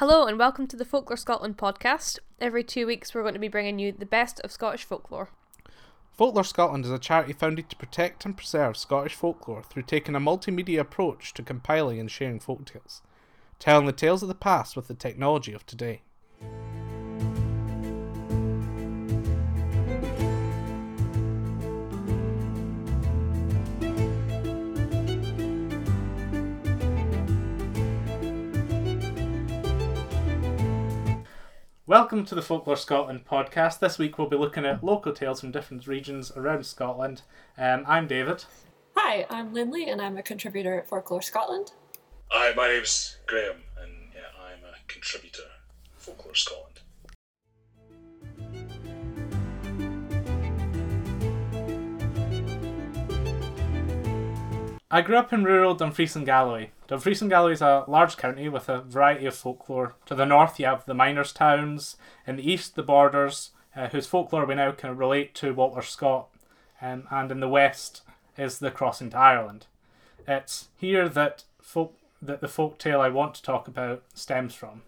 Hello and welcome to the Folklore Scotland podcast. Every two weeks, we're going to be bringing you the best of Scottish folklore. Folklore Scotland is a charity founded to protect and preserve Scottish folklore through taking a multimedia approach to compiling and sharing folktales, telling the tales of the past with the technology of today. Welcome to the Folklore Scotland podcast. This week we'll be looking at local tales from different regions around Scotland. Um, I'm David. Hi, I'm Lindley, and I'm a contributor at Folklore Scotland. Hi, my name's Graham, and yeah, I'm a contributor at Folklore Scotland. I grew up in rural Dumfries and Galloway. Dumfries and Galloway is a large county with a variety of folklore. To the north, you have the miners' towns. In the east, the borders, uh, whose folklore we now can relate to Walter Scott. Um, and in the west is the crossing to Ireland. It's here that folk that the folk tale I want to talk about stems from.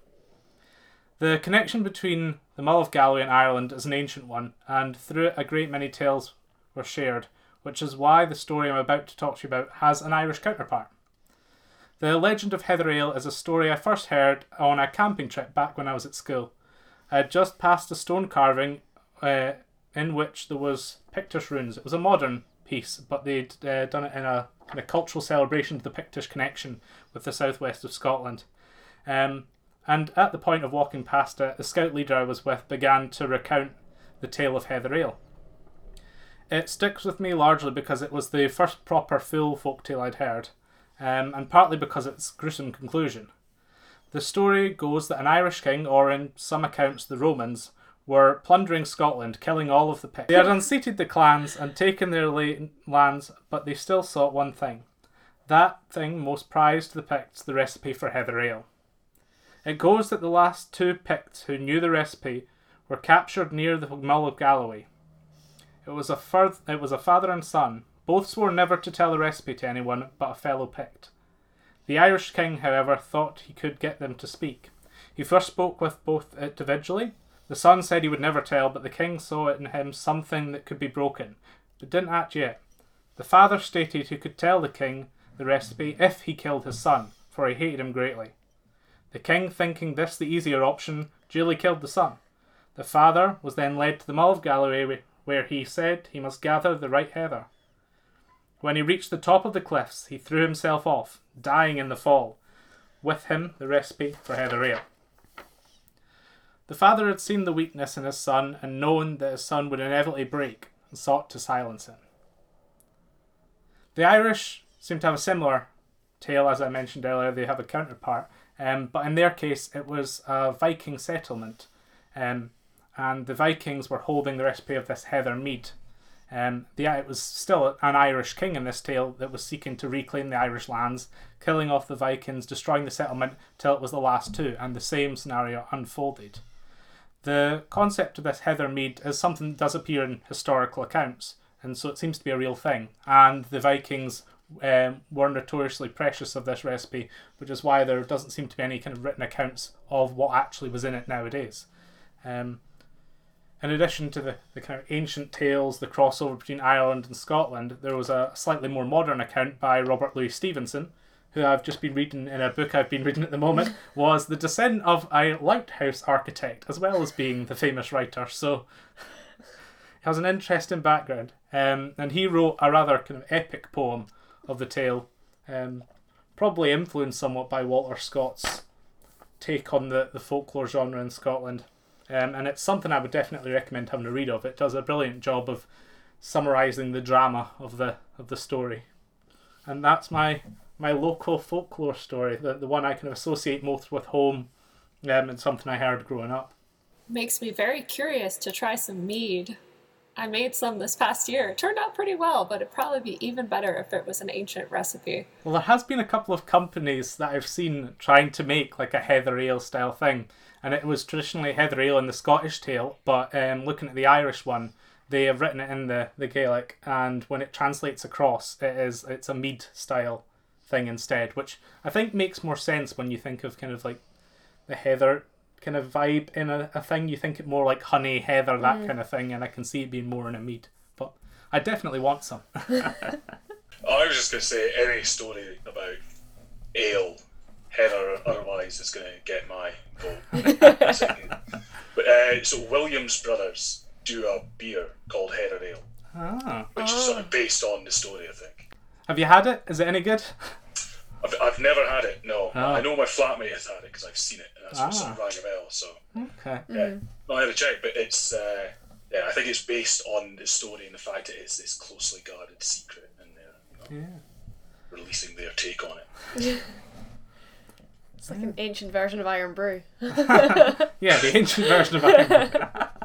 The connection between the Mull of Galloway and Ireland is an ancient one, and through it a great many tales were shared, which is why the story I'm about to talk to you about has an Irish counterpart. The Legend of Heather is a story I first heard on a camping trip back when I was at school. I had just passed a stone carving uh, in which there was Pictish runes. It was a modern piece, but they'd uh, done it in a kind of cultural celebration of the Pictish connection with the southwest of Scotland. Um, and at the point of walking past it, the scout leader I was with began to recount the tale of Heather Ale. It sticks with me largely because it was the first proper full folktale I'd heard, um, and partly because its gruesome conclusion. The story goes that an Irish king, or in some accounts the Romans, were plundering Scotland, killing all of the Picts. They had unseated the clans and taken their la- lands, but they still sought one thing. That thing most prized the Picts the recipe for heather ale. It goes that the last two Picts who knew the recipe were captured near the Mull of Galloway. It was a fir- it was a father and son. Both swore never to tell the recipe to anyone but a fellow Pict. The Irish king, however, thought he could get them to speak. He first spoke with both individually. The son said he would never tell, but the king saw in him something that could be broken, but didn't act yet. The father stated he could tell the king the recipe if he killed his son, for he hated him greatly. The king, thinking this the easier option, duly killed the son. The father was then led to the Mull of Galloway, where he said he must gather the right heather. When he reached the top of the cliffs, he threw himself off, dying in the fall. With him, the recipe for heather ale. The father had seen the weakness in his son and known that his son would inevitably break and sought to silence him. The Irish seem to have a similar tale, as I mentioned earlier. They have a counterpart, um, but in their case, it was a Viking settlement, um, and the Vikings were holding the recipe of this heather mead. Um, the, it was still an Irish king in this tale that was seeking to reclaim the Irish lands, killing off the Vikings, destroying the settlement till it was the last two, and the same scenario unfolded. The concept of this heather mead is something that does appear in historical accounts, and so it seems to be a real thing. And the Vikings um, were notoriously precious of this recipe, which is why there doesn't seem to be any kind of written accounts of what actually was in it nowadays. Um, in addition to the, the kind of ancient tales, the crossover between Ireland and Scotland, there was a slightly more modern account by Robert Louis Stevenson, who I've just been reading in a book I've been reading at the moment, was the descent of a lighthouse architect, as well as being the famous writer. So he has an interesting background. Um, and he wrote a rather kind of epic poem of the tale, um, probably influenced somewhat by Walter Scott's take on the, the folklore genre in Scotland. Um, and it's something I would definitely recommend having a read of. It does a brilliant job of summarising the drama of the of the story, and that's my my local folklore story, the the one I can associate most with home, um, and something I heard growing up. Makes me very curious to try some mead. I made some this past year. It turned out pretty well, but it'd probably be even better if it was an ancient recipe. Well, there has been a couple of companies that I've seen trying to make like a heather ale style thing, and it was traditionally heather ale in the Scottish tale, but um, looking at the Irish one, they have written it in the, the Gaelic, and when it translates across, it is it's a mead style thing instead, which I think makes more sense when you think of kind of like the heather kind of vibe in a, a thing. You think it more like honey, heather, that kind of thing, and I can see it being more in a mead. But I definitely want some. I was just going to say any story about ale, heather otherwise, is going to get my vote. But uh, so Williams Brothers do a beer called Heather Ale, ah. which is sort of based on the story, I think. Have you had it? Is it any good? I've, I've never had it. No, Oh. I know my flatmate has had it because I've seen it, and that's Ah. what sort of rang a bell. So Okay. yeah, no, I had to check, but it's uh, yeah, I think it's based on the story and the fact that it is this closely guarded secret, and they're you know, Yeah. releasing their take on it. It's like an ancient version of Irn-Bru. Yeah, the ancient version of Irn-Bru.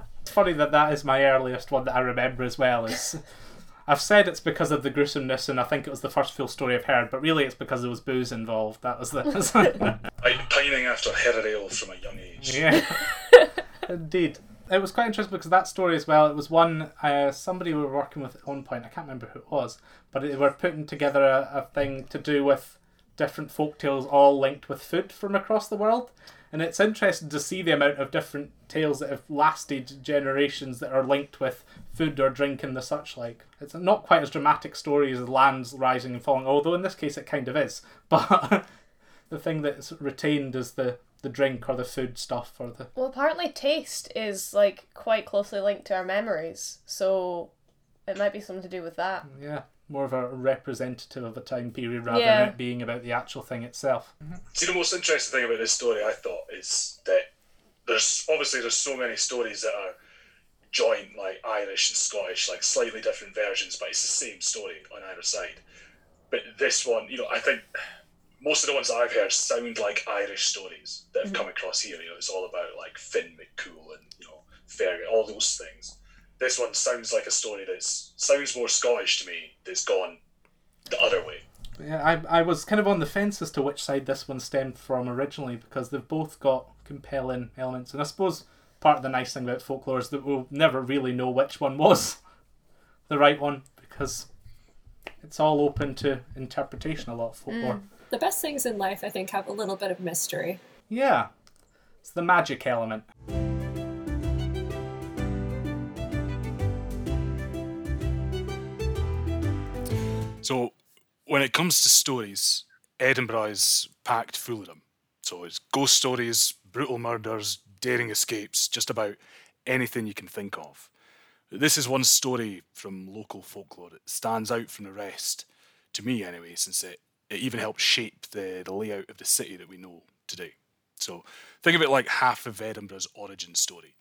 it's funny that that is my earliest one that I remember as well. Is I've said it's because of the gruesomeness, and I think it was the first full story I've heard, but really it's because there was booze involved. That was the I'm pining after Heather Ale from a young age. yeah, indeed. It was quite interesting because that story as well. It was one uh, somebody we were working with at one point. I can't remember who it was, but they were putting together a, a thing to do with different folk tales all linked with food from across the world. And it's interesting to see the amount of different tales that have lasted generations that are linked with food or drink and the such like. It's not quite as dramatic story as lands rising and falling, although in this case it kind of is. But the thing that's retained is the, the drink or the food stuff or the Well, apparently taste is like quite closely linked to our memories, so it might be something to do with that. Yeah, more of a representative of a time period rather Yeah. than it being about the actual thing itself. See, the most interesting thing about this story, I thought, is that there's obviously there's so many stories that are joint, like Irish and Scottish, like slightly different versions, but it's the same story on either side. But this one, you know, I think most of the ones that I've heard sound like Irish stories that have mm-hmm. come across here. You know, it's all about like Finn McCool and you know Ferry, all those things. This one sounds like a story that's sounds more Scottish to me. That's gone the other way. Yeah, I, I was kind of on the fence as to which side this one stemmed from originally because they've both got compelling elements. And I suppose part of the nice thing about folklore is that we'll never really know which one was the right one because it's all open to interpretation, a lot of folklore. Mm. The best things in life, I think, have a little bit of mystery. Yeah, it's the magic element. When it comes to stories, Edinburgh is packed full of them. So, it's ghost stories, brutal murders, daring escapes, just about anything you can think of. This is one story from local folklore that stands out from the rest, to me anyway, since it, it even helped shape the, the layout of the city that we know today. So, think of it like half of Edinburgh's origin story.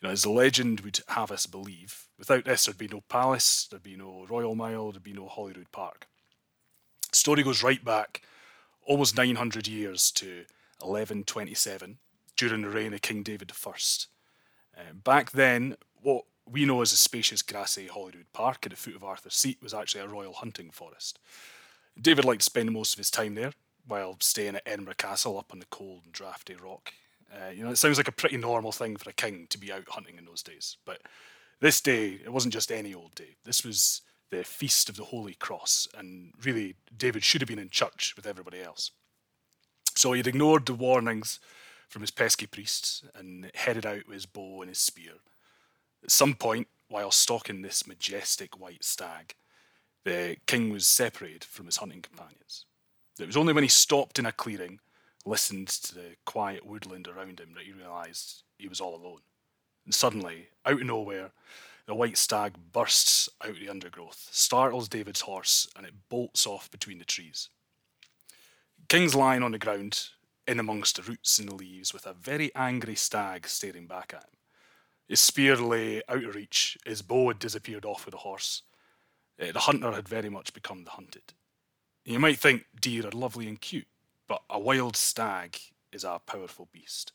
You know, as the legend would have us believe, without this there'd be no palace, there'd be no Royal Mile, there'd be no Holyrood Park. Story goes right back almost 900 years to 1127, during the reign of King David I. Uh, back then, what we know as a spacious grassy Holyrood Park at the foot of Arthur's Seat was actually a royal hunting forest. David liked to spend most of his time there while staying at Edinburgh Castle up on the cold and drafty rock. Uh, you know, it sounds like a pretty normal thing for a king to be out hunting in those days. But this day, it wasn't just any old day. This was the Feast of the Holy Cross, and really, David should have been in church with everybody else. So he'd ignored the warnings from his pesky priests and headed out with his bow and his spear. At some point, while stalking this majestic white stag, the king was separated from his hunting companions. It was only when he stopped in a clearing, listened to the quiet woodland around him, that he realised he was all alone. And suddenly, out of nowhere, the white stag bursts out of the undergrowth, startles David's horse, and it bolts off between the trees. King's lying on the ground, in amongst the roots and the leaves, with a very angry stag staring back at him. His spear lay out of reach, his bow had disappeared off with the horse. Uh, the hunter had very much become the hunted. You might think deer are lovely and cute, but a wild stag is a powerful beast.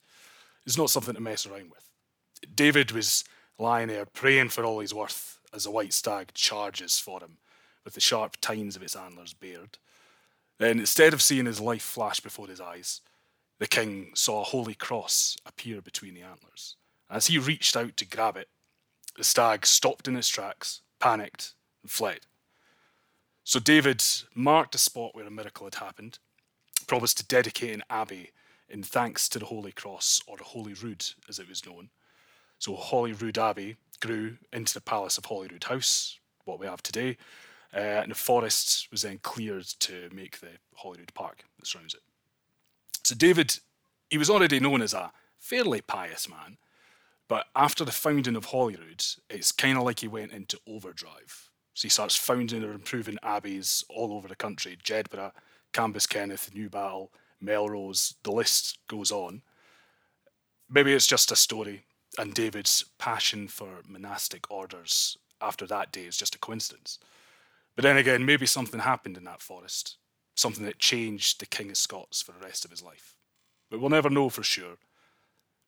It's not something to mess around with. David was lying there praying for all he's worth as the white stag charges for him with the sharp tines of its antlers bared. Then, instead of seeing his life flash before his eyes, the king saw a holy cross appear between the antlers. As he reached out to grab it, the stag stopped in its tracks, panicked, and fled. So David marked a spot where a miracle had happened, promised to dedicate an abbey in thanks to the Holy Cross, or the Holy Rood as it was known. So Holyrood Abbey grew into the Palace of Holyroodhouse, what we have today, uh, and the forest was then cleared to make the Holyrood Park that surrounds it. So David, he was already known as a fairly pious man, but after the founding of Holyrood, it's kind of like he went into overdrive. So he starts founding or improving abbeys all over the country Jedburgh, Cambuskenneth, Newbattle, Melrose, the list goes on. Maybe it's just a story, and David's passion for monastic orders after that day is just a coincidence. But then again, maybe something happened in that forest, something that changed the King of Scots for the rest of his life. But we'll never know for sure.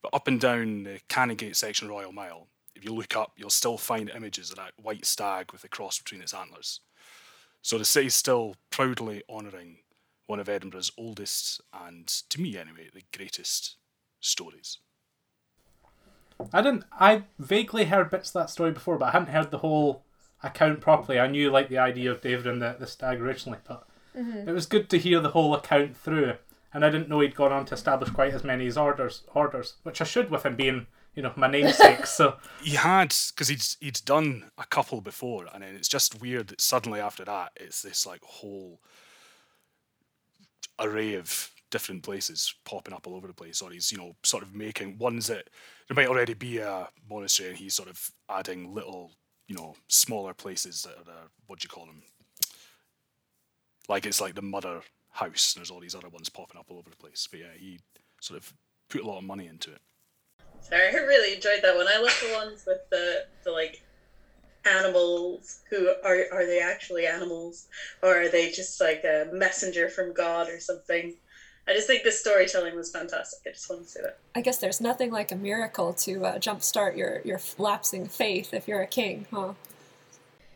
But up and down the Canongate section of Royal Mile, if you look up, you'll still find images of that white stag with the cross between its antlers. So the city's still proudly honouring one of Edinburgh's oldest and, to me anyway, the greatest stories. I didn't. I vaguely heard bits of that story before, but I hadn't heard the whole account properly. I knew like the idea of David and the, the stag originally, but mm-hmm. it was good to hear the whole account through. And I didn't know he'd gone on to establish quite as many as orders, orders, which I should with him being, you know, my namesake. so He had, because he'd, he'd done a couple before, and then it's just weird that suddenly after that, it's this like whole array of different places popping up all over the place, or he's, you know, sort of making ones that there might already be a monastery, and he's sort of adding little, you know, smaller places that are, what do you call them? Like it's like the mother house, and there's all these other ones popping up all over the place. But yeah, he sort of put a lot of money into it. Sorry, I really enjoyed that one. I love the ones with the the like animals who are are they actually animals or are they just like a messenger from God or something? I just think the storytelling was fantastic. I just want to say that. I guess there's nothing like a miracle to uh, jumpstart your, your lapsing faith if you're a king, huh?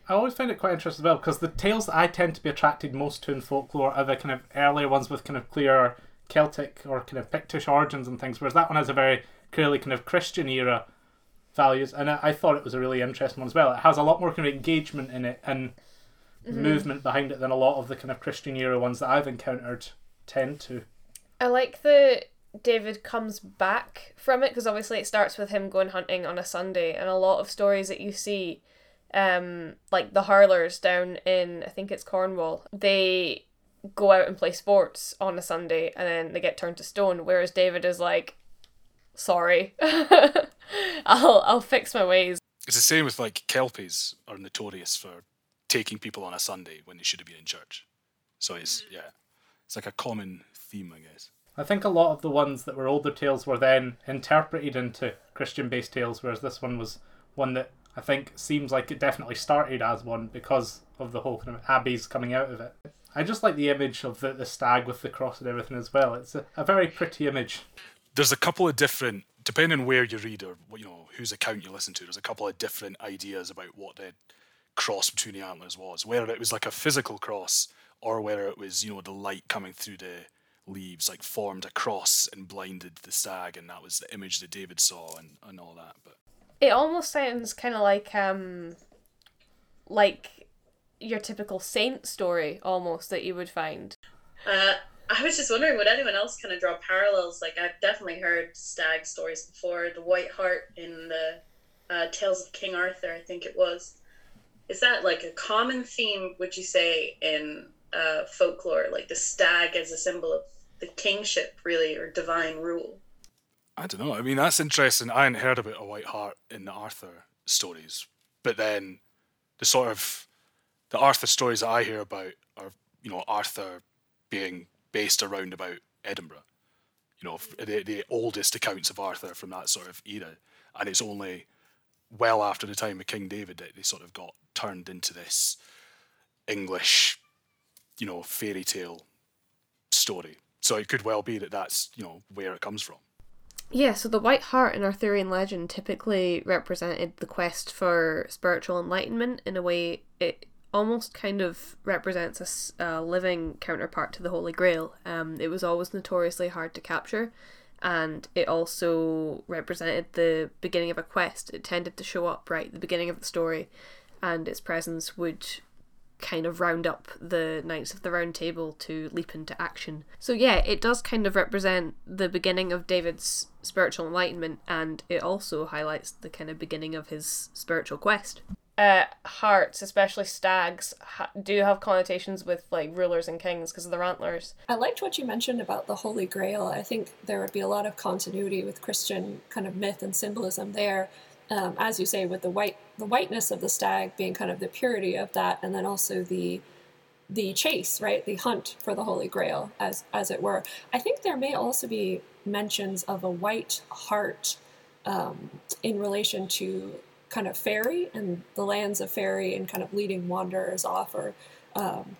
I always find it quite interesting as well because the tales that I tend to be attracted most to in folklore are the kind of earlier ones with kind of clear Celtic or kind of Pictish origins and things, whereas that one has a very clearly kind of Christian era values, and I, I thought it was a really interesting one as well. It has a lot more kind of engagement in it and movement behind it than a lot of the kind of Christian era ones that I've encountered tend to. I like that David comes back from it because obviously it starts with him going hunting on a Sunday, and a lot of stories that you see, um, like the Hurlers down in I think it's Cornwall, they go out and play sports on a Sunday and then they get turned to stone. Whereas David is like, sorry, I'll I'll fix my ways. It's the same with like Kelpies are notorious for taking people on a Sunday when they should have been in church. So it's yeah, it's like a common theme, I guess. I think a lot of the ones that were older tales were then interpreted into Christian based tales, whereas this one was one that I think seems like it definitely started as one because of the whole kind of abbeys coming out of it. I just like the image of the, the stag with the cross and everything as well. It's a, a very pretty image. There's a couple of different, depending on where you read or you know whose account you listen to. There's a couple of different ideas about what the cross between the antlers was, whether it was like a physical cross or whether it was you know the light coming through the leaves like formed a cross and blinded the stag, and that was the image that David saw and, and all that. But It almost sounds kind of like um, like your typical saint story almost that you would find. Uh, I was just wondering, would anyone else kind of draw parallels? Like I've definitely heard stag stories before. The White Hart in the uh, Tales of King Arthur, I think it was. Is that like a common theme? Would you say in uh, folklore, like the stag as a symbol of the kingship, really, or divine rule? I don't know. I mean, that's interesting. I hadn't heard about a white hart in the Arthur stories, but then the sort of the Arthur stories that I hear about are, you know, Arthur being based around about Edinburgh. You know, the, the oldest accounts of Arthur from that sort of era, and it's only well after the time of King David that they sort of got turned into this English, you know, fairy tale story. So it could well be that that's you know where it comes from. Yeah, so the White Hart in Arthurian legend typically represented the quest for spiritual enlightenment in a way it almost kind of represents a a, living counterpart to the Holy Grail. Um, it was always notoriously hard to capture, and it also represented the beginning of a quest. It tended to show up right at the beginning of the story, and its presence would kind of round up the Knights of the Round Table to leap into action. So, yeah, it does kind of represent the beginning of David's spiritual enlightenment and it also highlights the kind of beginning of his spiritual quest. Uh, harts, especially stags, ha- do have connotations with like rulers and kings because of their antlers. I liked what you mentioned about the Holy Grail. I think there would be a lot of continuity with Christian kind of myth and symbolism there um, as you say, with the white the whiteness of the stag being kind of the purity of that, and then also the the chase, right, the hunt for the Holy Grail, as as it were. I think there may also be mentions of a white hart um, in relation to kind of fairy and the lands of fairy and kind of leading wanderers off or um,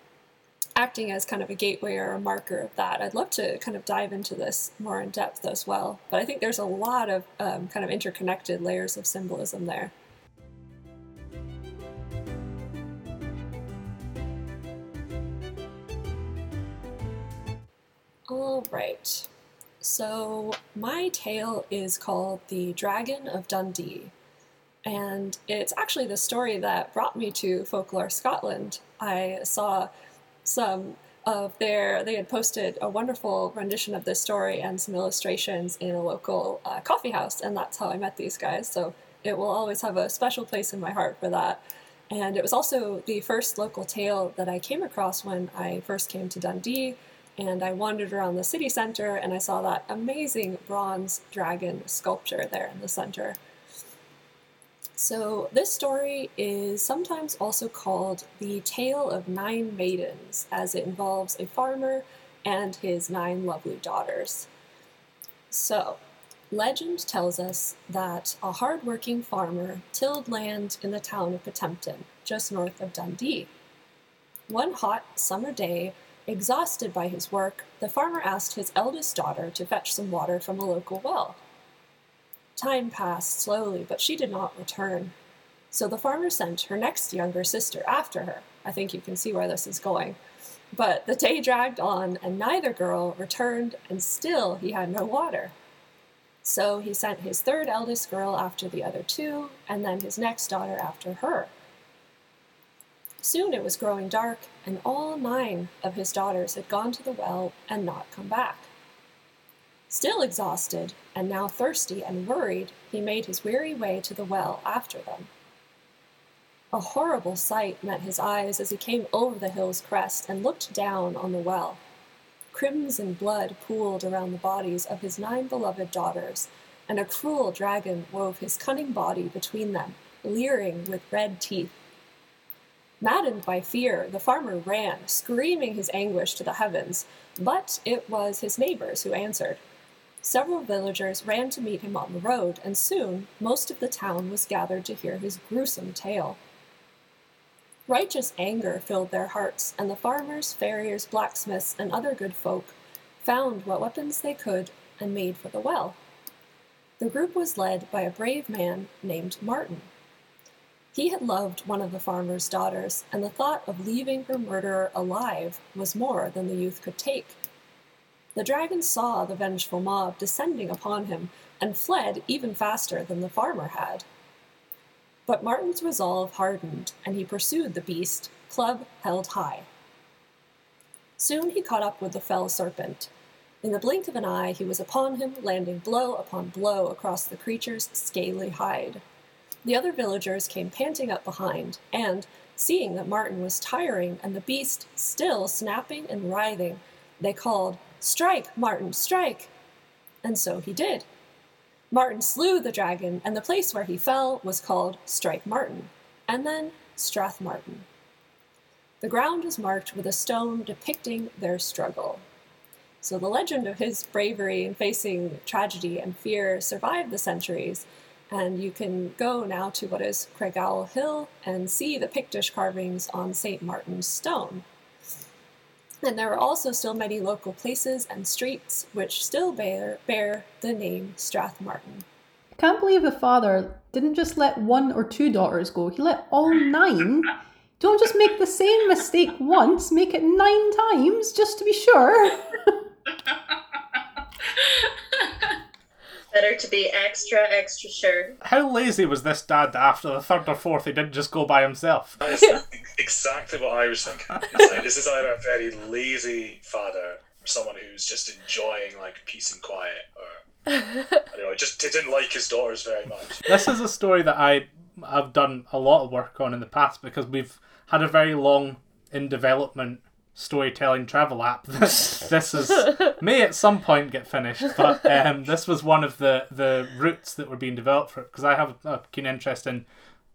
acting as kind of a gateway or a marker of that. I'd love to kind of dive into this more in depth as well. But I think there's a lot of um, kind of interconnected layers of symbolism there. All right. So, my tale is called The Dragon of Dundee. And it's actually the story that brought me to Folklore Scotland. I saw some of their they had posted a wonderful rendition of this story and some illustrations in a local uh, coffee house and that's how i met these guys. So it will always have a special place in my heart for that. And it was also the first local tale that i came across when i first came to dundee and i wandered around the city center and i saw that amazing bronze dragon sculpture there in the center so, this story is sometimes also called the Tale of Nine Maidens, as it involves a farmer and his nine lovely daughters. So, legend tells us that a hard-working farmer tilled land in the town of Pitempton, just north of Dundee. One hot summer day, exhausted by his work, the farmer asked his eldest daughter to fetch some water from a local well. Time passed slowly, but she did not return. So the farmer sent her next younger sister after her. I think you can see where this is going. But the day dragged on, and neither girl returned, and still he had no water. So he sent his third eldest girl after the other two, and then his next daughter after her. Soon it was growing dark, and all nine of his daughters had gone to the well and not come back. Still exhausted, and now thirsty and worried, he made his weary way to the well after them. A horrible sight met his eyes as he came over the hill's crest and looked down on the well. Crimson blood pooled around the bodies of his nine beloved daughters, and a cruel dragon wove his cunning body between them, leering with red teeth. Maddened by fear, the farmer ran, screaming his anguish to the heavens, but it was his neighbors who answered. Several villagers ran to meet him on the road, and soon most of the town was gathered to hear his gruesome tale. Righteous anger filled their hearts, and the farmers, farriers, blacksmiths, and other good folk found what weapons they could and made for the well. The group was led by a brave man named Martin. He had loved one of the farmer's daughters, and the thought of leaving her murderer alive was more than the youth could take. The dragon saw the vengeful mob descending upon him and fled even faster than the farmer had. But Martin's resolve hardened, and he pursued the beast, club held high. Soon he caught up with the fell serpent. In the blink of an eye, he was upon him, landing blow upon blow across the creature's scaly hide. The other villagers came panting up behind, and, seeing that Martin was tiring and the beast still snapping and writhing, they called, Strike, Martin, strike! And so he did. Martin slew the dragon, and the place where he fell was called Strike Martin, and then Strathmartine. The ground was marked with a stone depicting their struggle. So the legend of his bravery in facing tragedy and fear survived the centuries, and you can go now to what is Craigowl Hill and see the Pictish carvings on St. Martin's stone. And there are also still many local places and streets which still bear, bear the name Strathmartine. I can't believe the father didn't just let one or two daughters go, he let all nine. Don't just make the same mistake once, make it nine times just to be sure. Better to be extra, extra sure. How lazy was this dad that after the third or fourth he didn't just go by himself? That is exactly what I was thinking. Like, this is either a very lazy father or someone who's just enjoying like peace and quiet, or I don't know, just didn't like his daughters very much. This is a story that I have done a lot of work on in the past because we've had a very long in development storytelling travel app. This, this is may at some point get finished, but um, this was one of the the routes that were being developed for it because I have a keen interest in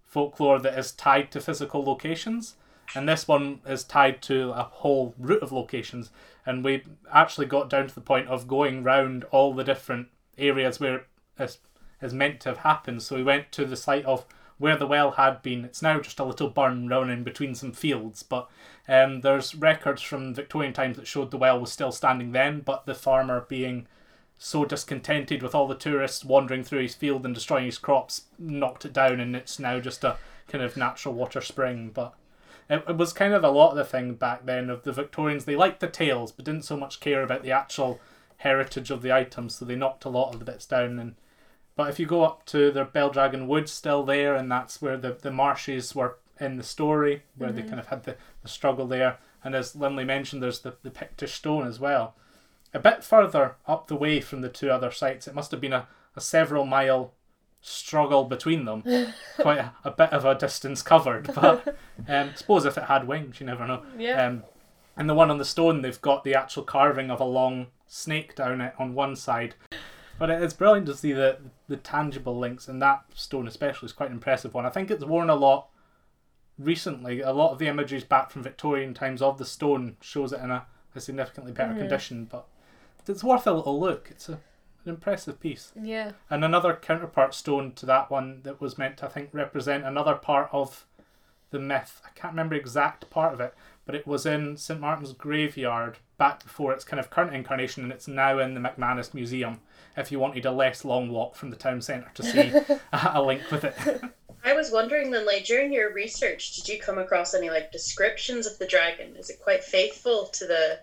folklore that is tied to physical locations, and this one is tied to a whole route of locations. And we actually got down to the point of going round all the different areas where it is, is meant to have happened. So we went to the site of where the well had been. It's now just a little burn running between some fields, but um, there's records from Victorian times that showed the well was still standing then, but the farmer being so discontented with all the tourists wandering through his field and destroying his crops knocked it down, and it's now just a kind of natural water spring. But it, it was kind of a lot of the thing back then of the Victorians. They liked the tales, but didn't so much care about the actual heritage of the items, so they knocked a lot of the bits down and but if you go up to the Baldragon Wood's still there, and that's where the, the marshes were in the story, where they kind of had the, the struggle there. And as Lindley mentioned, there's the, the Pictish Stone as well. A bit further up the way from the two other sites, it must have been a, a several mile struggle between them. Quite a, a bit of a distance covered. But um, suppose if it had wings, you never know. Yeah. Um, and the one on the stone, they've got the actual carving of a long snake down it on one side. But it's brilliant to see the the tangible links, and that stone especially is quite an impressive one. I think it's worn a lot recently. A lot of the images back from Victorian times of the stone shows it in a, a significantly better mm. condition, but it's worth a little look. It's a, an impressive piece. Yeah. And another counterpart stone to that one that was meant to, I think, represent another part of the myth. I can't remember exact part of it, but it was in St Martin's graveyard back before its kind of current incarnation, and it's now in the McManus Museum. If you wanted a less long walk from the town centre to see a link with it. I was wondering then, like during your research, did you come across any like descriptions of the dragon? Is it quite faithful to the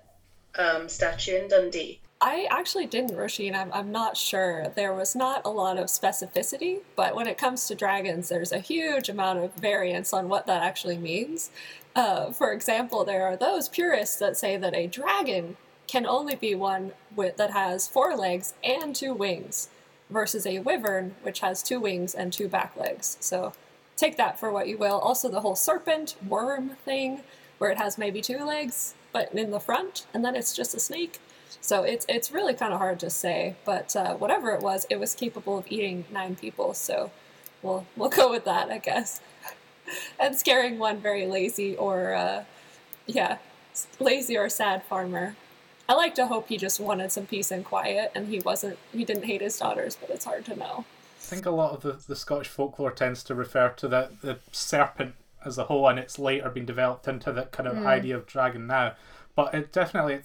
um, statue in Dundee? I actually didn't, Roisin. I'm, I'm not sure. There was not a lot of specificity, but when it comes to dragons, there's a huge amount of variance on what that actually means. Uh, for example, there are those purists that say that a dragon can only be one with, that has four legs and two wings, versus a wyvern, which has two wings and two back legs. So take that for what you will. Also, the whole serpent worm thing, where it has maybe two legs, but in the front, and then it's just a snake. So it's it's really kind of hard to say, but uh, whatever it was, it was capable of eating nine people. So we'll we'll go with that, I guess. and scaring one very lazy or uh, yeah, lazy or sad farmer. I like to hope he just wanted some peace and quiet, and he wasn't. He didn't hate his daughters, but it's hard to know. I think a lot of the, the Scottish folklore tends to refer to the, the serpent as a whole, and it's later been developed into the kind of idea of dragon now. But it definitely,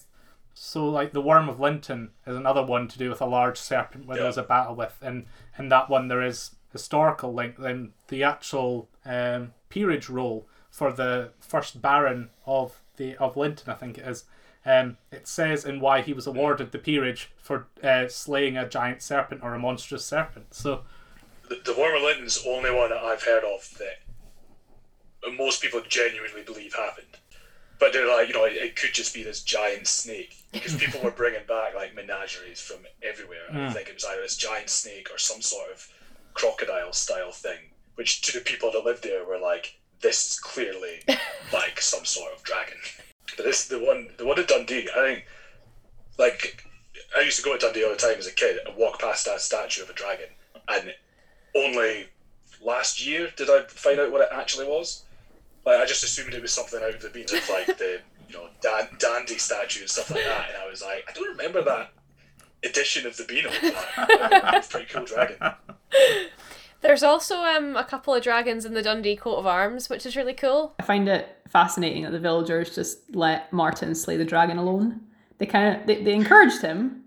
so like the Worm of Linton is another one to do with a large serpent where Yeah. there's a battle with, and in that one there is historical link. Then the actual um, peerage roll for the first Baron of the of Linton, I think it is. Um, it says in why he was awarded the peerage for uh, slaying a giant serpent or a monstrous serpent. So The, the Worm of Linton's only one that I've heard of that most people genuinely believe happened. But they're like, you know, it, it could just be this giant snake because people were bringing back like menageries from everywhere. And I think it was either this giant snake or some sort of crocodile style thing, which to the people that lived there were like, this is clearly like some sort of dragon. But this the one the one at Dundee, I think like I used to go to Dundee all the time as a kid and walk past that statue of a dragon and only last year did I find out what it actually was. Like I just assumed it was something out of the beans of like the you know Dan- dandy statue and stuff like that, and I was like, I don't remember that edition of the Beano. It's pretty cool dragon. There's also um a couple of dragons in the Dundee coat of arms, which is really cool. I find it fascinating that the villagers just let Martin slay the dragon alone. They kind of they, they encouraged him.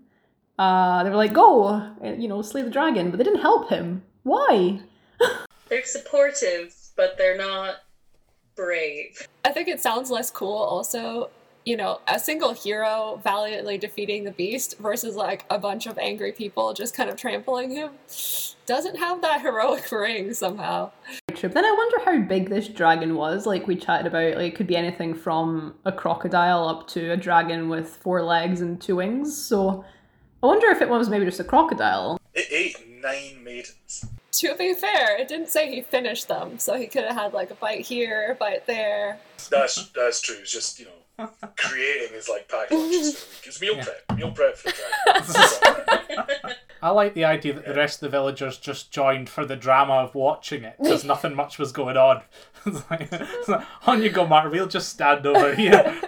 Uh, they were like, "Go, uh, you know, slay the dragon," but they didn't help him. Why? They're supportive, but they're not brave. I think it sounds less cool also you know, a single hero valiantly defeating the beast versus like a bunch of angry people just kind of trampling him doesn't have that heroic ring somehow. True. Then I wonder how big this dragon was. Like we chatted about, like it could be anything from a crocodile up to a dragon with four legs and two wings. So I wonder if it was maybe just a crocodile. It ate nine maidens. To be fair, it didn't say he finished them, so he could have had like a bite here, a bite there. That's that's true. It's just you know creating is like pack lunches for the week. It's meal prep. Meal prep for the dragon. I like the idea that the rest of the villagers just joined for the drama of watching it because nothing much was going on. it's like, it's like, on you go, Martin. We'll just stand over here.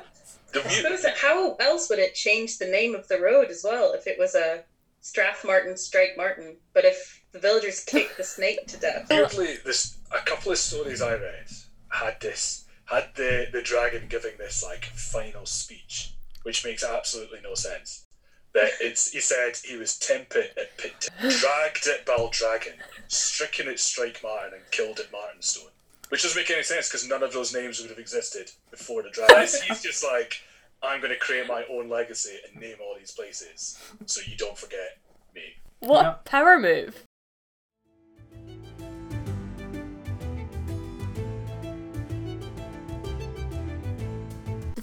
The I mute, suppose that how else would it change the name of the road as well if it was a Strathmartine Strike Martin? But if the villagers kicked the snake to death, weirdly, this a couple of stories I read had this had the the dragon giving this like final speech, which makes absolutely no sense. That it's he said he was tempted at pit, dragged at Baldragon, stricken at Strike Martin, and killed at Martinstone. Which doesn't make any sense because none of those names would have existed before the dragon. He's just like, I'm going to create my own legacy and name all these places so you don't forget me. What Yeah. power move!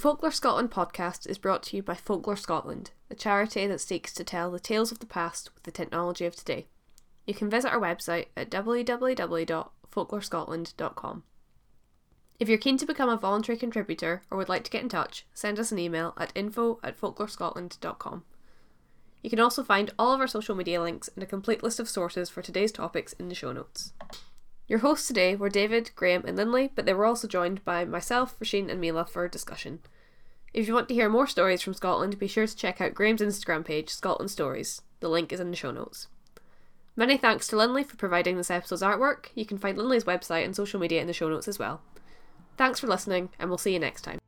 Folklore Scotland podcast is brought to you by Folklore Scotland, a charity that seeks to tell the tales of the past with the technology of today. You can visit our website at www.folklorescotland.com. If you're keen to become a voluntary contributor or would like to get in touch, send us an email at info at folklorescotland.com. You can also find all of our social media links and a complete list of sources for today's topics in the show notes. Your hosts today were David, Graham, and Lindley, but they were also joined by myself, Roisin, and Mila for discussion. If you want to hear more stories from Scotland, be sure to check out Graham's Instagram page, Scotland Stories. The link is in the show notes. Many thanks to Lindley for providing this episode's artwork. You can find Lindley's website and social media in the show notes as well. Thanks for listening, and we'll see you next time.